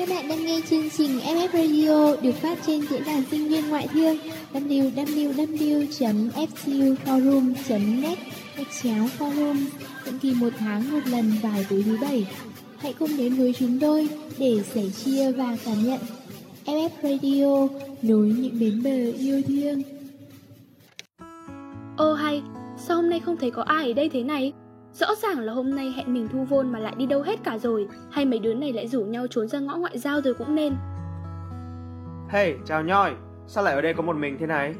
Các bạn đang nghe chương trình FF Radio được phát trên diễn đàn sinh viên ngoại thương www.fcuforum.net gạch chéo forum định kỳ một tháng một lần vào tối thứ bảy. Hãy cùng đến với chúng tôi để sẻ chia và cảm nhận FF Radio nối những bến bờ yêu thương. Ô hay, sao hôm nay không thấy có ai ở đây thế này? Rõ ràng là hôm nay hẹn mình thu vôn mà lại đi đâu hết cả rồi. Hay mấy đứa này lại rủ nhau trốn ra ngõ ngoại giao rồi cũng nên. Hey, chào Nhoi. Sao lại ở đây có một mình thế này?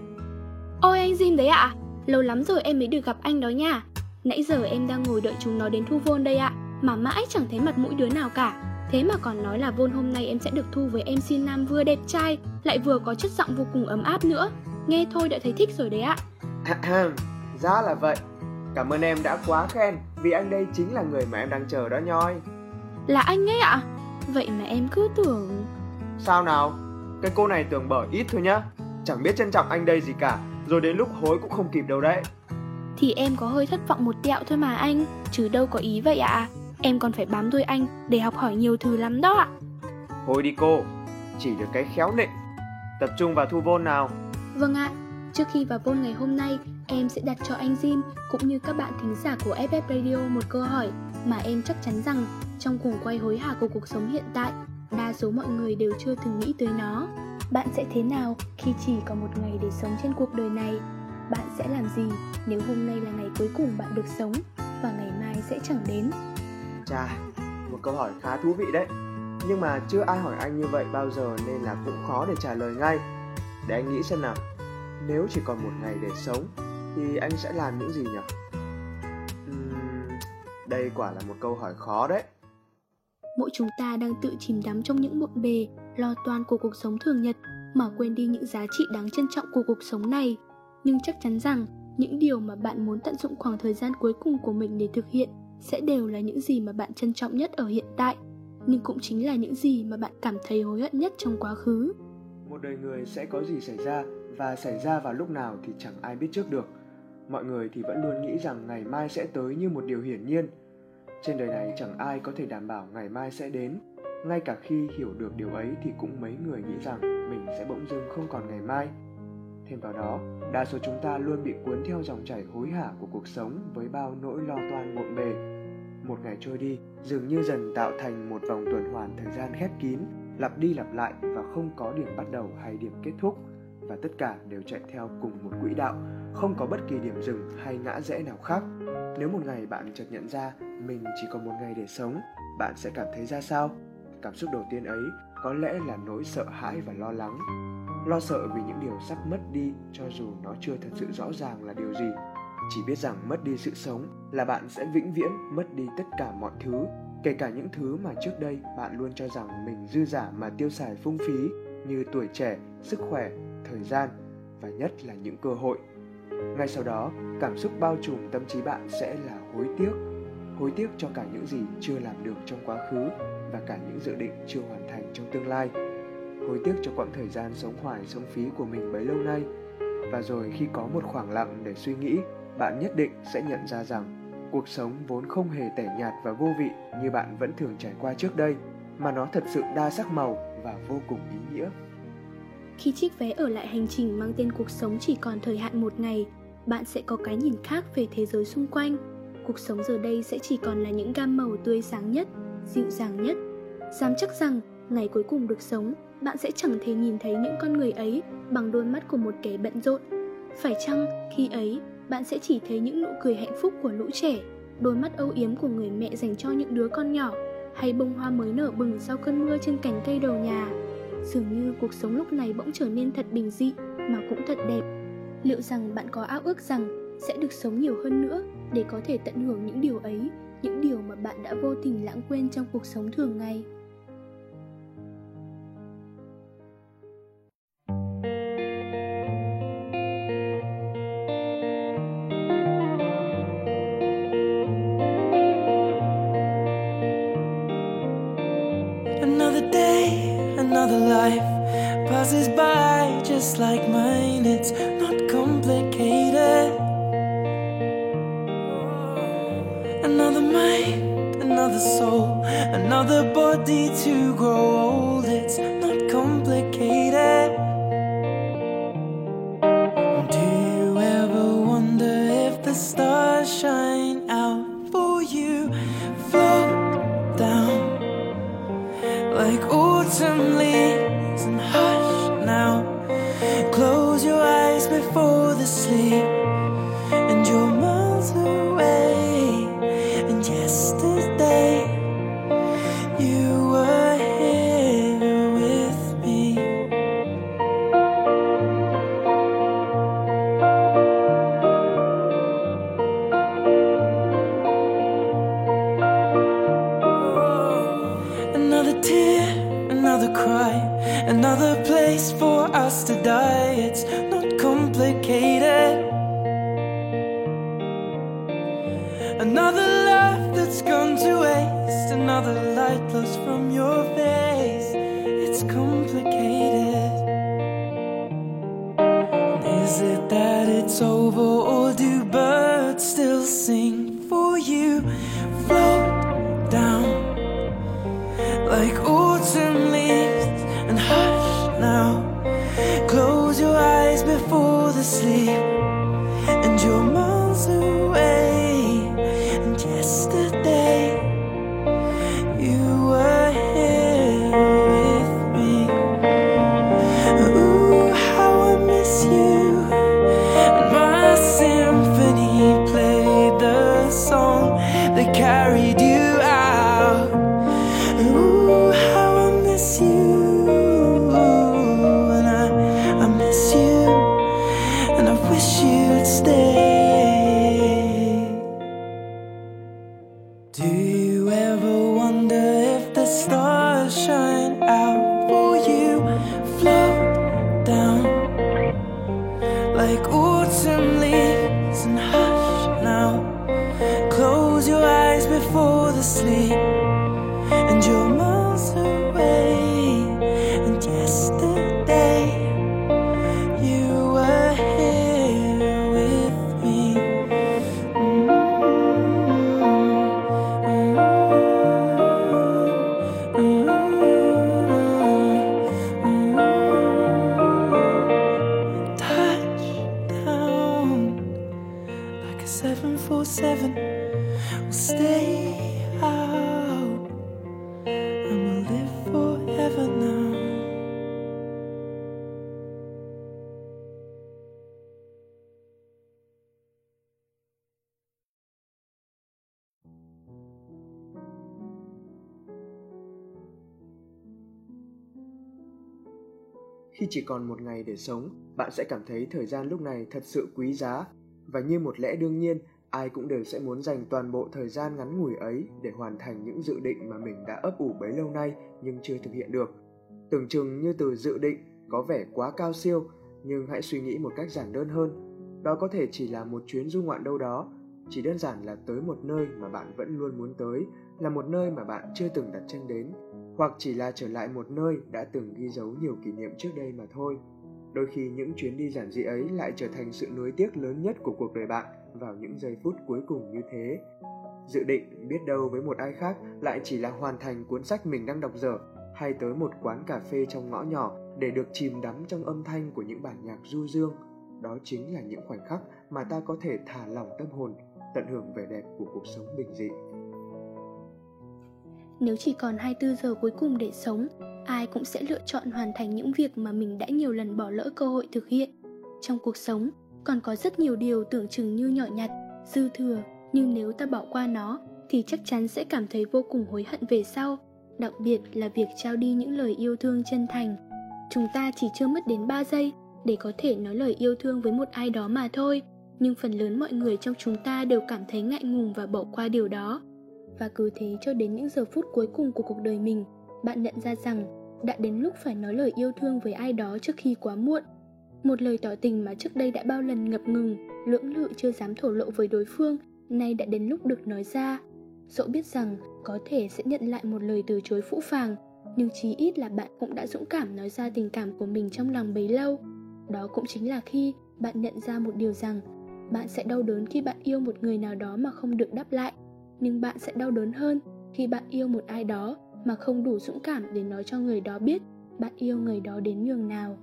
Ôi anh Jim đấy ạ. À? Lâu lắm rồi em mới được gặp anh đó nha. Nãy giờ em đang ngồi đợi chúng nó đến thu vôn đây ạ. Mà mãi chẳng thấy mặt mũi đứa nào cả. Thế mà còn nói là vôn hôm nay em sẽ được thu với MC Nam vừa đẹp trai. Lại vừa có chất giọng vô cùng ấm áp nữa. Nghe thôi đã thấy thích rồi đấy ạ. Ra là vậy Cảm ơn em đã quá khen Vì anh đây chính là người mà em đang chờ đó nhoi. Là anh ấy ạ? Vậy mà em cứ tưởng... Sao nào? Cái cô này tưởng bở ít thôi nhá. Chẳng biết trân trọng anh đây gì cả Rồi đến lúc hối cũng không kịp đâu đấy. Thì em có hơi thất vọng một tẹo thôi mà anh Chứ đâu có ý vậy ạ. Em còn phải bám đuôi anh để học hỏi nhiều thứ lắm đó ạ. Thôi đi cô Chỉ được cái khéo nịnh. Tập trung vào thu vôn nào. Vâng ạ Trước khi vào vôn ngày hôm nay em sẽ đặt cho anh Jim cũng như các bạn thính giả của FF Radio một câu hỏi mà em chắc chắn rằng trong cuồng quay hối hả của cuộc sống hiện tại, đa số mọi người đều chưa từng nghĩ tới nó. Bạn sẽ thế nào khi chỉ có một ngày để sống trên cuộc đời này? Bạn sẽ làm gì nếu hôm nay là ngày cuối cùng bạn được sống và ngày mai sẽ chẳng đến? Chà, một câu hỏi khá thú vị đấy. Nhưng mà chưa ai hỏi anh như vậy bao giờ nên là cũng khó để trả lời ngay. Để anh nghĩ xem nào. Nếu chỉ còn một ngày để sống thì anh sẽ làm những gì nhỉ? Uhm, đây quả là một câu hỏi khó đấy. Mỗi chúng ta đang tự chìm đắm trong những bộn bề, lo toan của cuộc sống thường nhật mà quên đi những giá trị đáng trân trọng của cuộc sống này. Nhưng chắc chắn rằng những điều mà bạn muốn tận dụng khoảng thời gian cuối cùng của mình để thực hiện sẽ đều là những gì mà bạn trân trọng nhất ở hiện tại, nhưng cũng chính là những gì mà bạn cảm thấy hối hận nhất trong quá khứ. Một đời người sẽ có gì xảy ra và xảy ra vào lúc nào thì chẳng ai biết trước được. Mọi người thì vẫn luôn nghĩ rằng ngày mai sẽ tới như một điều hiển nhiên. Trên đời này chẳng ai có thể đảm bảo ngày mai sẽ đến. Ngay cả khi hiểu được điều ấy thì cũng mấy người nghĩ rằng mình sẽ bỗng dưng không còn ngày mai. Thêm vào đó, đa số chúng ta luôn bị cuốn theo dòng chảy hối hả của cuộc sống với bao nỗi lo toan bộn bề. Một ngày trôi đi, dường như dần tạo thành một vòng tuần hoàn thời gian khép kín, lặp đi lặp lại và không có điểm bắt đầu hay điểm kết thúc và tất cả đều chạy theo cùng một quỹ đạo, không có bất kỳ điểm dừng hay ngã rẽ nào khác. Nếu một ngày bạn chợt nhận ra mình chỉ còn một ngày để sống, bạn sẽ cảm thấy ra sao? Cảm xúc đầu tiên ấy có lẽ là nỗi sợ hãi và lo lắng. Lo sợ vì những điều sắp mất đi cho dù nó chưa thật sự rõ ràng là điều gì. Chỉ biết rằng mất đi sự sống là bạn sẽ vĩnh viễn mất đi tất cả mọi thứ, kể cả những thứ mà trước đây bạn luôn cho rằng mình dư giả mà tiêu xài phung phí như tuổi trẻ, sức khỏe, thời gian và nhất là những cơ hội. Ngay sau đó, cảm xúc bao trùm tâm trí bạn sẽ là hối tiếc. Hối tiếc cho cả những gì chưa làm được trong quá khứ và cả những dự định chưa hoàn thành trong tương lai. Hối tiếc cho quãng thời gian sống hoài sống phí của mình bấy lâu nay. Và rồi khi có một khoảng lặng để suy nghĩ, bạn nhất định sẽ nhận ra rằng cuộc sống vốn không hề tẻ nhạt và vô vị như bạn vẫn thường trải qua trước đây, mà nó thật sự đa sắc màu và vô cùng ý nghĩa khi chiếc vé ở lại hành trình mang tên cuộc sống chỉ còn thời hạn một ngày, bạn sẽ có cái nhìn khác về thế giới xung quanh. Cuộc sống giờ đây sẽ chỉ còn là những gam màu tươi sáng nhất, dịu dàng nhất. Dám chắc rằng, ngày cuối cùng được sống, bạn sẽ chẳng thể nhìn thấy những con người ấy bằng đôi mắt của một kẻ bận rộn. Phải chăng khi ấy, bạn sẽ chỉ thấy những nụ cười hạnh phúc của lũ trẻ, đôi mắt âu yếm của người mẹ dành cho những đứa con nhỏ, hay bông hoa mới nở bừng sau cơn mưa trên cành cây đầu nhà Dường như cuộc sống lúc này bỗng trở nên thật bình dị mà cũng thật đẹp. Liệu rằng bạn có ao ước rằng sẽ được sống nhiều hơn nữa để có thể tận hưởng những điều ấy, những điều mà bạn đã vô tình lãng quên trong cuộc sống thường ngày? shine out for you. Float down like autumn leaves and hush now. Close your eyes before the sleep. Complicated. Is it that it's over, or do birds still sing Do Khi chỉ còn một ngày để sống, bạn sẽ cảm thấy thời gian lúc này thật sự quý giá và như một lẽ đương nhiên, ai cũng đều sẽ muốn dành toàn bộ thời gian ngắn ngủi ấy để hoàn thành những dự định mà mình đã ấp ủ bấy lâu nay nhưng chưa thực hiện được. Tưởng chừng như từ dự định có vẻ quá cao siêu, nhưng hãy suy nghĩ một cách giản đơn hơn. Đó có thể chỉ là một chuyến du ngoạn đâu đó, chỉ đơn giản là tới một nơi mà bạn vẫn luôn muốn tới, là một nơi mà bạn chưa từng đặt chân đến, hoặc chỉ là trở lại một nơi đã từng ghi dấu nhiều kỷ niệm trước đây mà thôi. Đôi khi những chuyến đi giản dị ấy lại trở thành sự nuối tiếc lớn nhất của cuộc đời bạn vào những giây phút cuối cùng như thế. Dự định biết đâu với một ai khác lại chỉ là hoàn thành cuốn sách mình đang đọc dở hay tới một quán cà phê trong ngõ nhỏ để được chìm đắm trong âm thanh của những bản nhạc du dương. Đó chính là những khoảnh khắc mà ta có thể thả lỏng tâm hồn, tận hưởng vẻ đẹp của cuộc sống bình dị. Nếu chỉ còn 24 giờ cuối cùng để sống, ai cũng sẽ lựa chọn hoàn thành những việc mà mình đã nhiều lần bỏ lỡ cơ hội thực hiện. Trong cuộc sống, còn có rất nhiều điều tưởng chừng như nhỏ nhặt, dư thừa, nhưng nếu ta bỏ qua nó thì chắc chắn sẽ cảm thấy vô cùng hối hận về sau, đặc biệt là việc trao đi những lời yêu thương chân thành. Chúng ta chỉ chưa mất đến 3 giây để có thể nói lời yêu thương với một ai đó mà thôi, nhưng phần lớn mọi người trong chúng ta đều cảm thấy ngại ngùng và bỏ qua điều đó. Và cứ thế cho đến những giờ phút cuối cùng của cuộc đời mình, bạn nhận ra rằng đã đến lúc phải nói lời yêu thương với ai đó trước khi quá muộn. Một lời tỏ tình mà trước đây đã bao lần ngập ngừng, lưỡng lự chưa dám thổ lộ với đối phương, nay đã đến lúc được nói ra. Dẫu biết rằng có thể sẽ nhận lại một lời từ chối phũ phàng, nhưng chí ít là bạn cũng đã dũng cảm nói ra tình cảm của mình trong lòng bấy lâu. Đó cũng chính là khi bạn nhận ra một điều rằng bạn sẽ đau đớn khi bạn yêu một người nào đó mà không được đáp lại, nhưng bạn sẽ đau đớn hơn khi bạn yêu một ai đó mà không đủ dũng cảm để nói cho người đó biết bạn yêu người đó đến nhường nào.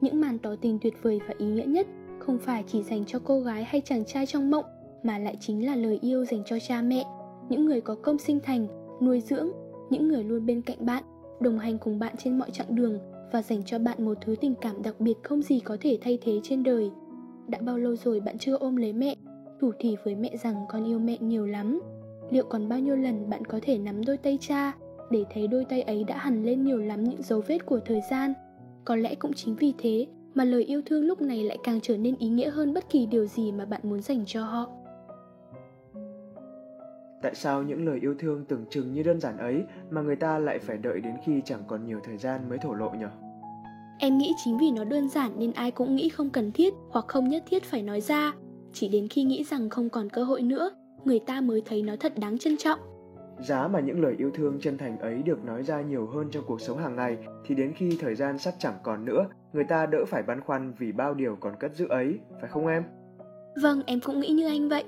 Những màn tỏ tình tuyệt vời và ý nghĩa nhất không phải chỉ dành cho cô gái hay chàng trai trong mộng mà lại chính là lời yêu dành cho cha mẹ, những người có công sinh thành, nuôi dưỡng, những người luôn bên cạnh bạn, đồng hành cùng bạn trên mọi chặng đường và dành cho bạn một thứ tình cảm đặc biệt không gì có thể thay thế trên đời. Đã bao lâu rồi bạn chưa ôm lấy mẹ, thủ thỉ với mẹ rằng con yêu mẹ nhiều lắm. Liệu còn bao nhiêu lần bạn có thể nắm đôi tay cha để thấy đôi tay ấy đã hằn lên nhiều lắm những dấu vết của thời gian? Có lẽ cũng chính vì thế mà lời yêu thương lúc này lại càng trở nên ý nghĩa hơn bất kỳ điều gì mà bạn muốn dành cho họ. Tại sao những lời yêu thương tưởng chừng như đơn giản ấy mà người ta lại phải đợi đến khi chẳng còn nhiều thời gian mới thổ lộ nhỉ? Em nghĩ chính vì nó đơn giản nên ai cũng nghĩ không cần thiết hoặc không nhất thiết phải nói ra. Chỉ đến khi nghĩ rằng không còn cơ hội nữa, người ta mới thấy nó thật đáng trân trọng. Giá mà những lời yêu thương chân thành ấy được nói ra nhiều hơn trong cuộc sống hàng ngày thì đến khi thời gian sắp chẳng còn nữa, người ta đỡ phải băn khoăn vì bao điều còn cất giữ ấy, phải không em? Vâng, em cũng nghĩ như anh vậy.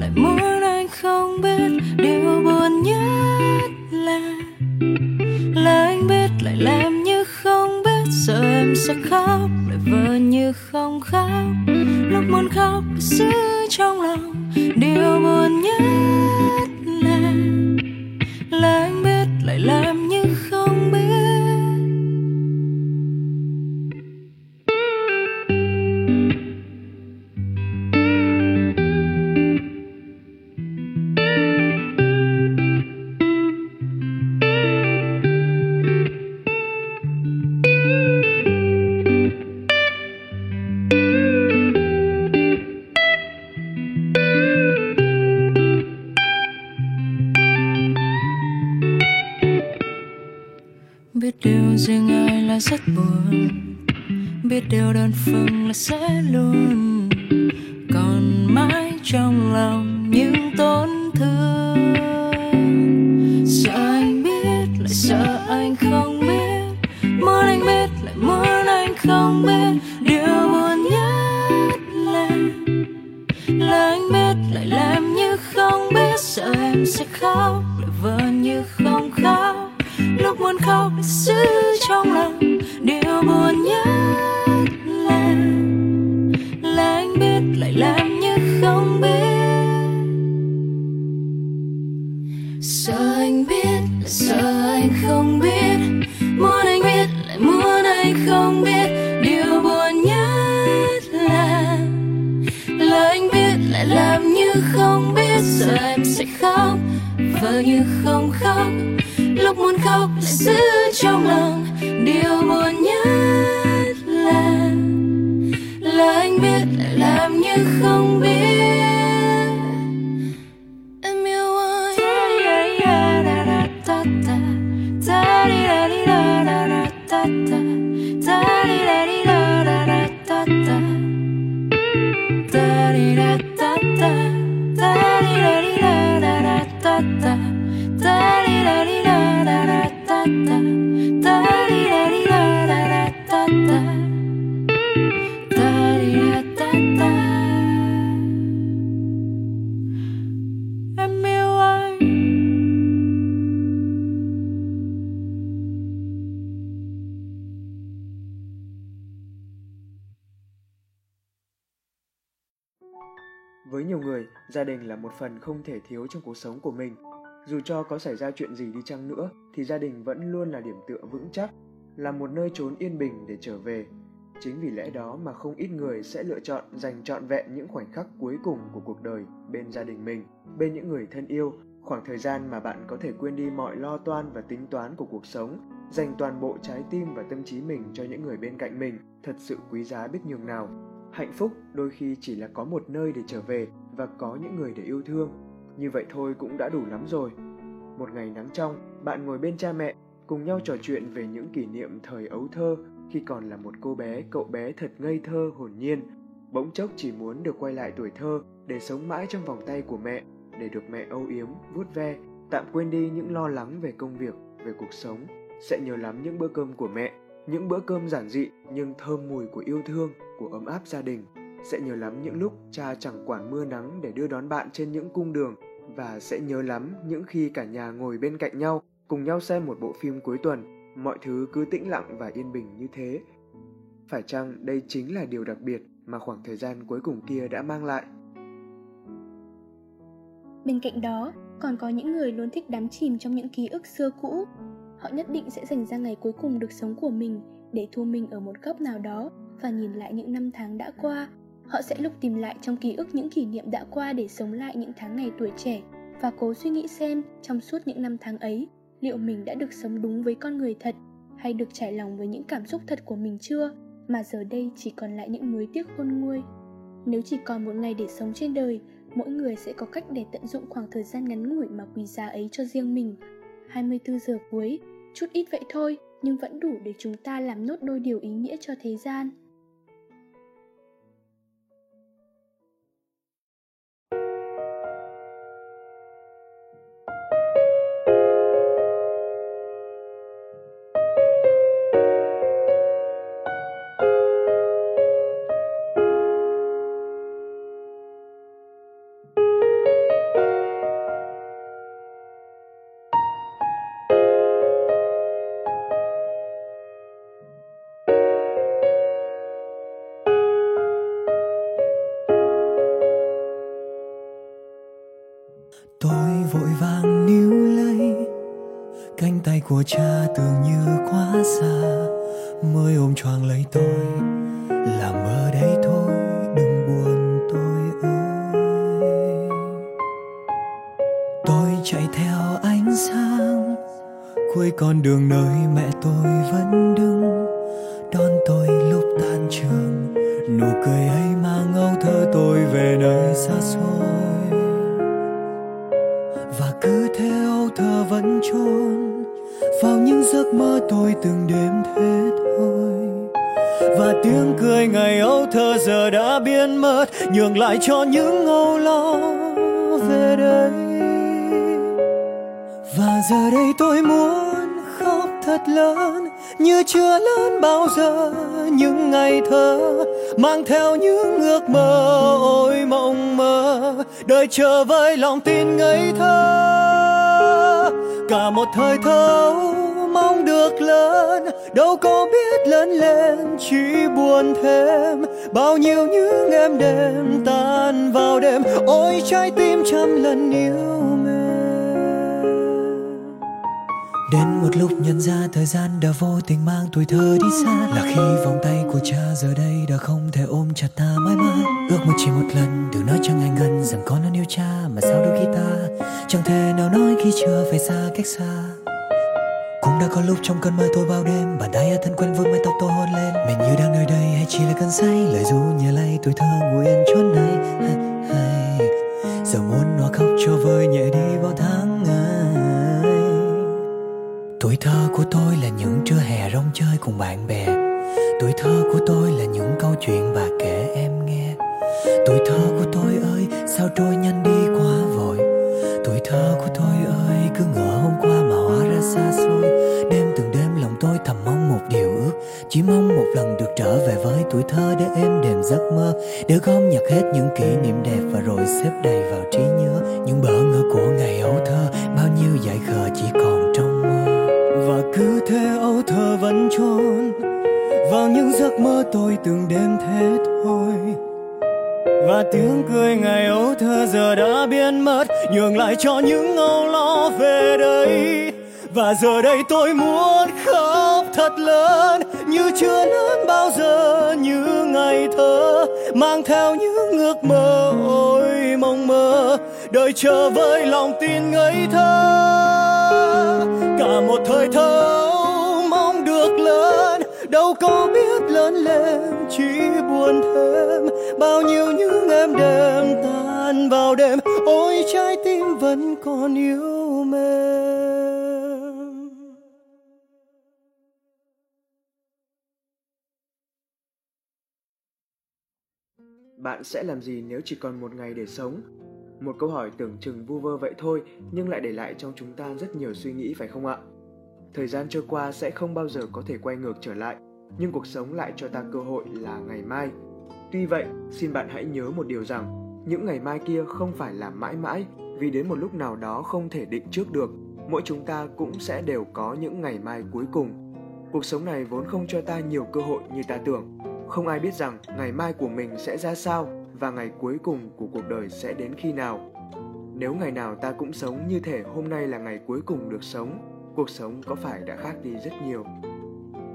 lại muốn anh không biết điều buồn nhất là là anh biết lại làm như không biết giờ em sẽ khóc lại vờ như không khóc. Lúc muốn khóc giữ trong lòng điều buồn nhất là rất buồn. Biết điều đơn phương là sẽ luôn. Còn mãi trong lòng những tổn thương. biết giờ em sẽ khóc. Vờ như không khóc, lúc muốn khóc lại giữ trong lòng điều buồn nhất. Với nhiều người, gia đình là một phần không thể thiếu trong cuộc sống của mình. Dù cho có xảy ra chuyện gì đi chăng nữa thì gia đình vẫn luôn là điểm tựa vững chắc, là một nơi trốn yên bình để trở về. Chính vì lẽ đó mà không ít người sẽ lựa chọn dành trọn vẹn những khoảnh khắc cuối cùng của cuộc đời bên gia đình mình, bên những người thân yêu, khoảng thời gian mà bạn có thể quên đi mọi lo toan và tính toán của cuộc sống dành toàn bộ trái tim và tâm trí mình cho những người bên cạnh mình thật sự quý giá biết nhường nào hạnh phúc đôi khi chỉ là có một nơi để trở về và có những người để yêu thương. Như vậy thôi cũng đã đủ lắm rồi. Một ngày nắng trong, bạn ngồi bên cha mẹ, cùng nhau trò chuyện về những kỷ niệm thời ấu thơ khi còn là một cô bé, cậu bé thật ngây thơ, hồn nhiên. Bỗng chốc chỉ muốn được quay lại tuổi thơ để sống mãi trong vòng tay của mẹ, để được mẹ âu yếm, vuốt ve, tạm quên đi những lo lắng về công việc, về cuộc sống. Sẽ nhớ lắm những bữa cơm của mẹ những bữa cơm giản dị nhưng thơm mùi của yêu thương, của ấm áp gia đình sẽ nhớ lắm những lúc cha chẳng quản mưa nắng để đưa đón bạn trên những cung đường và sẽ nhớ lắm những khi cả nhà ngồi bên cạnh nhau, cùng nhau xem một bộ phim cuối tuần. Mọi thứ cứ tĩnh lặng và yên bình như thế. Phải chăng đây chính là điều đặc biệt mà khoảng thời gian cuối cùng kia đã mang lại? Bên cạnh đó, còn có những người luôn thích đắm chìm trong những ký ức xưa cũ họ nhất định sẽ dành ra ngày cuối cùng được sống của mình để thu mình ở một góc nào đó và nhìn lại những năm tháng đã qua. Họ sẽ lục tìm lại trong ký ức những kỷ niệm đã qua để sống lại những tháng ngày tuổi trẻ và cố suy nghĩ xem trong suốt những năm tháng ấy, liệu mình đã được sống đúng với con người thật hay được trải lòng với những cảm xúc thật của mình chưa? Mà giờ đây chỉ còn lại những nuối tiếc khôn nguôi. Nếu chỉ còn một ngày để sống trên đời, mỗi người sẽ có cách để tận dụng khoảng thời gian ngắn ngủi mà quý giá ấy cho riêng mình. 24 giờ cuối, chút ít vậy thôi nhưng vẫn đủ để chúng ta làm nốt đôi điều ý nghĩa cho thế gian. Cánh tay của cha tưởng như quá xa. Mới ôm choàng lấy tôi, làm mơ đây thôi, đừng buồn tôi ơi. Tôi chạy theo ánh sáng, cuối con đường nơi mẹ tôi vẫn đứng. Đón tôi lúc tan trường, nụ cười ấy mang âu thơ tôi về nơi xa xôi. Và cứ theo thơ vẫn trôi giấc mơ tôi từng đêm thế thôi. Và tiếng cười ngày âu thơ giờ đã biến mất, nhường lại cho những âu lo về đây. Và giờ đây tôi muốn khóc thật lớn, như chưa lớn bao giờ, những ngày thơ mang theo những ước mơ ôi mộng mơ. Đời chờ với lòng tin ngây thơ, cả một thời thơ mong được lớn. Đâu có biết lớn lên, chỉ buồn thêm. Bao nhiêu những em đêm tan vào đêm. Ôi, trái tim trăm lần yêu Đến một lúc nhận ra thời gian đã vô tình mang tuổi thơ đi xa. Là khi vòng tay của cha giờ đây đã không thể ôm chặt ta mãi mãi. Ước một chỉ một lần đừng nói cho ngài ngân rằng con đã yêu cha Mà sao đôi khi ta chẳng thể nào nói khi chưa phải xa cách xa cũng đã có lúc trong cơn mơ tôi bao đêm Bàn tay thân quen vương mái tóc tôi hôn lên. Mình như đang nơi đây hay chỉ là cơn say Lời ru nhẹ lay tuổi thơ ngủ yên chốn này. Hay, hay. Giờ muốn nó khóc cho vơi nhẹ đi bao tháng ngày. Tuổi thơ của tôi là những trưa hè rong chơi cùng bạn bè. Tuổi thơ của tôi là những câu chuyện bà kể em nghe. Tuổi thơ của tôi ơi sao trôi nhanh đi quá vội? Tuổi thơ của tôi ơi cứ ngỡ hôm qua mà hóa ra xa xôi. Chỉ mong một lần được trở về với tuổi thơ để êm đềm giấc mơ, Để gom nhặt hết những kỷ niệm đẹp và rồi xếp đầy vào trí nhớ. Những bỡ ngỡ của ngày ấu thơ, Bao nhiêu dại khờ chỉ còn trong mơ. Và cứ thế ấu thơ vẫn trốn Vào những giấc mơ tôi từng đêm thế thôi. Và tiếng cười ngày ấu thơ giờ đã biến mất, nhường lại cho những âu lo về đây. Và giờ đây tôi muốn khóc thật lớn như chưa lớn bao giờ, như ngày thơ mang theo những ước mơ ôi mong mơ. Đời chờ với lòng tin ngây thơ, cả một thời thơ mong được lớn. Đâu có biết lớn lên, chỉ buồn thêm. Bao nhiêu những em đêm tan vào đêm, ôi trái tim vẫn còn yêu mến. Bạn sẽ làm gì nếu chỉ còn một ngày để sống? Một câu hỏi tưởng chừng vu vơ vậy thôi, nhưng lại để lại trong chúng ta rất nhiều suy nghĩ, phải không ạ? Thời gian trôi qua sẽ không bao giờ có thể quay ngược trở lại, nhưng cuộc sống lại cho ta cơ hội là ngày mai. Tuy vậy, xin bạn hãy nhớ một điều rằng, những ngày mai kia không phải là mãi mãi, vì đến một lúc nào đó không thể định trước được, mỗi chúng ta cũng sẽ đều có những ngày mai cuối cùng. Cuộc sống này vốn không cho ta nhiều cơ hội như ta tưởng không ai biết rằng ngày mai của mình sẽ ra sao và ngày cuối cùng của cuộc đời sẽ đến khi nào. Nếu ngày nào ta cũng sống như thể hôm nay là ngày cuối cùng được sống, cuộc sống có phải đã khác đi rất nhiều?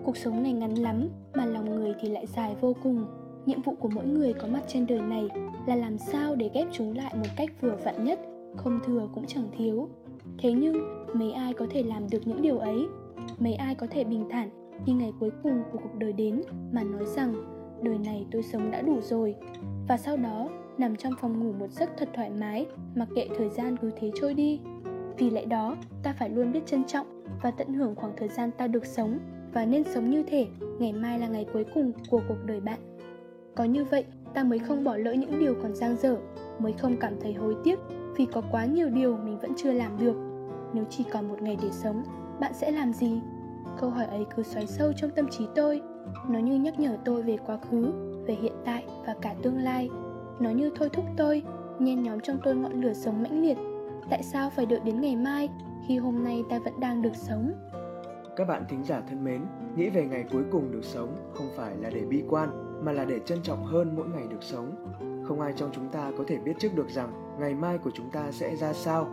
Cuộc sống này ngắn lắm, mà lòng người thì lại dài vô cùng. Nhiệm vụ của mỗi người có mặt trên đời này là làm sao để ghép chúng lại một cách vừa vặn nhất, không thừa cũng chẳng thiếu. Thế nhưng, mấy ai có thể làm được những điều ấy? Mấy ai có thể bình thản khi ngày cuối cùng của cuộc đời đến mà nói rằng, đời này tôi sống đã đủ rồi. Và sau đó, nằm trong phòng ngủ một giấc thật thoải mái mặc kệ thời gian cứ thế trôi đi. Vì lẽ đó, ta phải luôn biết trân trọng và tận hưởng khoảng thời gian ta được sống và nên sống như thể ngày mai là ngày cuối cùng của cuộc đời bạn. Có như vậy, ta mới không bỏ lỡ những điều còn dang dở, mới không cảm thấy hối tiếc vì có quá nhiều điều mình vẫn chưa làm được. Nếu chỉ còn một ngày để sống, bạn sẽ làm gì? Câu hỏi ấy cứ xoáy sâu trong tâm trí tôi. Nó như nhắc nhở tôi về quá khứ, về hiện tại và cả tương lai. Nó như thôi thúc tôi, nhen nhóm trong tôi ngọn lửa sống mãnh liệt. Tại sao phải đợi đến ngày mai, khi hôm nay ta vẫn đang được sống? Các bạn thính giả thân mến, nghĩ về ngày cuối cùng được sống không phải là để bi quan, mà là để trân trọng hơn mỗi ngày được sống. Không ai trong chúng ta có thể biết trước được rằng ngày mai của chúng ta sẽ ra sao.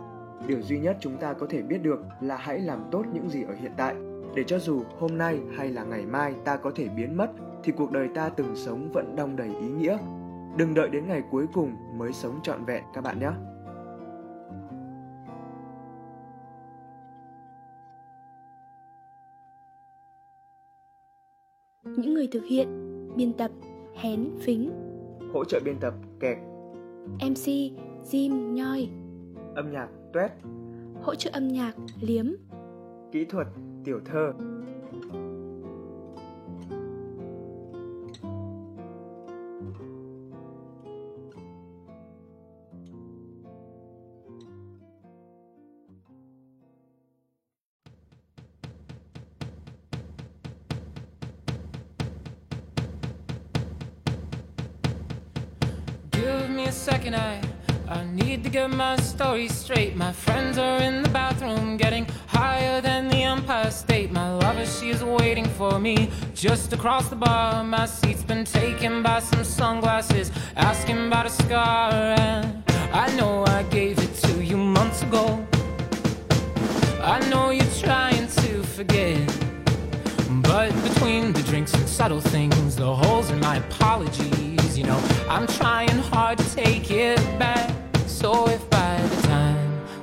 Điều duy nhất chúng ta có thể biết được là hãy làm tốt những gì ở hiện tại để cho dù hôm nay hay là ngày mai ta có thể biến mất thì cuộc đời ta từng sống vẫn đong đầy ý nghĩa. Đừng đợi đến ngày cuối cùng mới sống trọn vẹn các bạn nhé. Những người thực hiện biên tập hén phính. Hỗ trợ biên tập kẹt. Mc jim nhoi. Âm nhạc tuét. Hỗ trợ âm nhạc liếm kỹ thuật tiểu thơ Give me a second, I I need to get my story straight. My friends are in the bathroom, getting higher than the Empire State. My lover, she's waiting for me just across the bar. My seat's been taken by some sunglasses, asking about a scar. And I know I gave it to you months ago. I know you're trying to forget. But between the drinks and subtle things, the holes in my apologies, you know, I'm trying hard to take it back.